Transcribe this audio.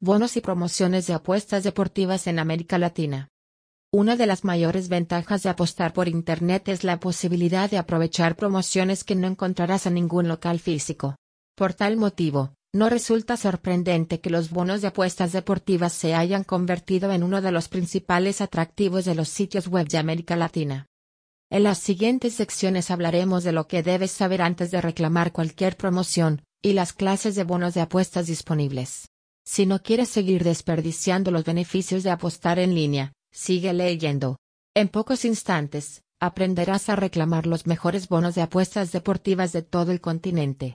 bonos y promociones de apuestas deportivas en América Latina. Una de las mayores ventajas de apostar por Internet es la posibilidad de aprovechar promociones que no encontrarás en ningún local físico. Por tal motivo, no resulta sorprendente que los bonos de apuestas deportivas se hayan convertido en uno de los principales atractivos de los sitios web de América Latina. En las siguientes secciones hablaremos de lo que debes saber antes de reclamar cualquier promoción, y las clases de bonos de apuestas disponibles. Si no quieres seguir desperdiciando los beneficios de apostar en línea, sigue leyendo. En pocos instantes, aprenderás a reclamar los mejores bonos de apuestas deportivas de todo el continente.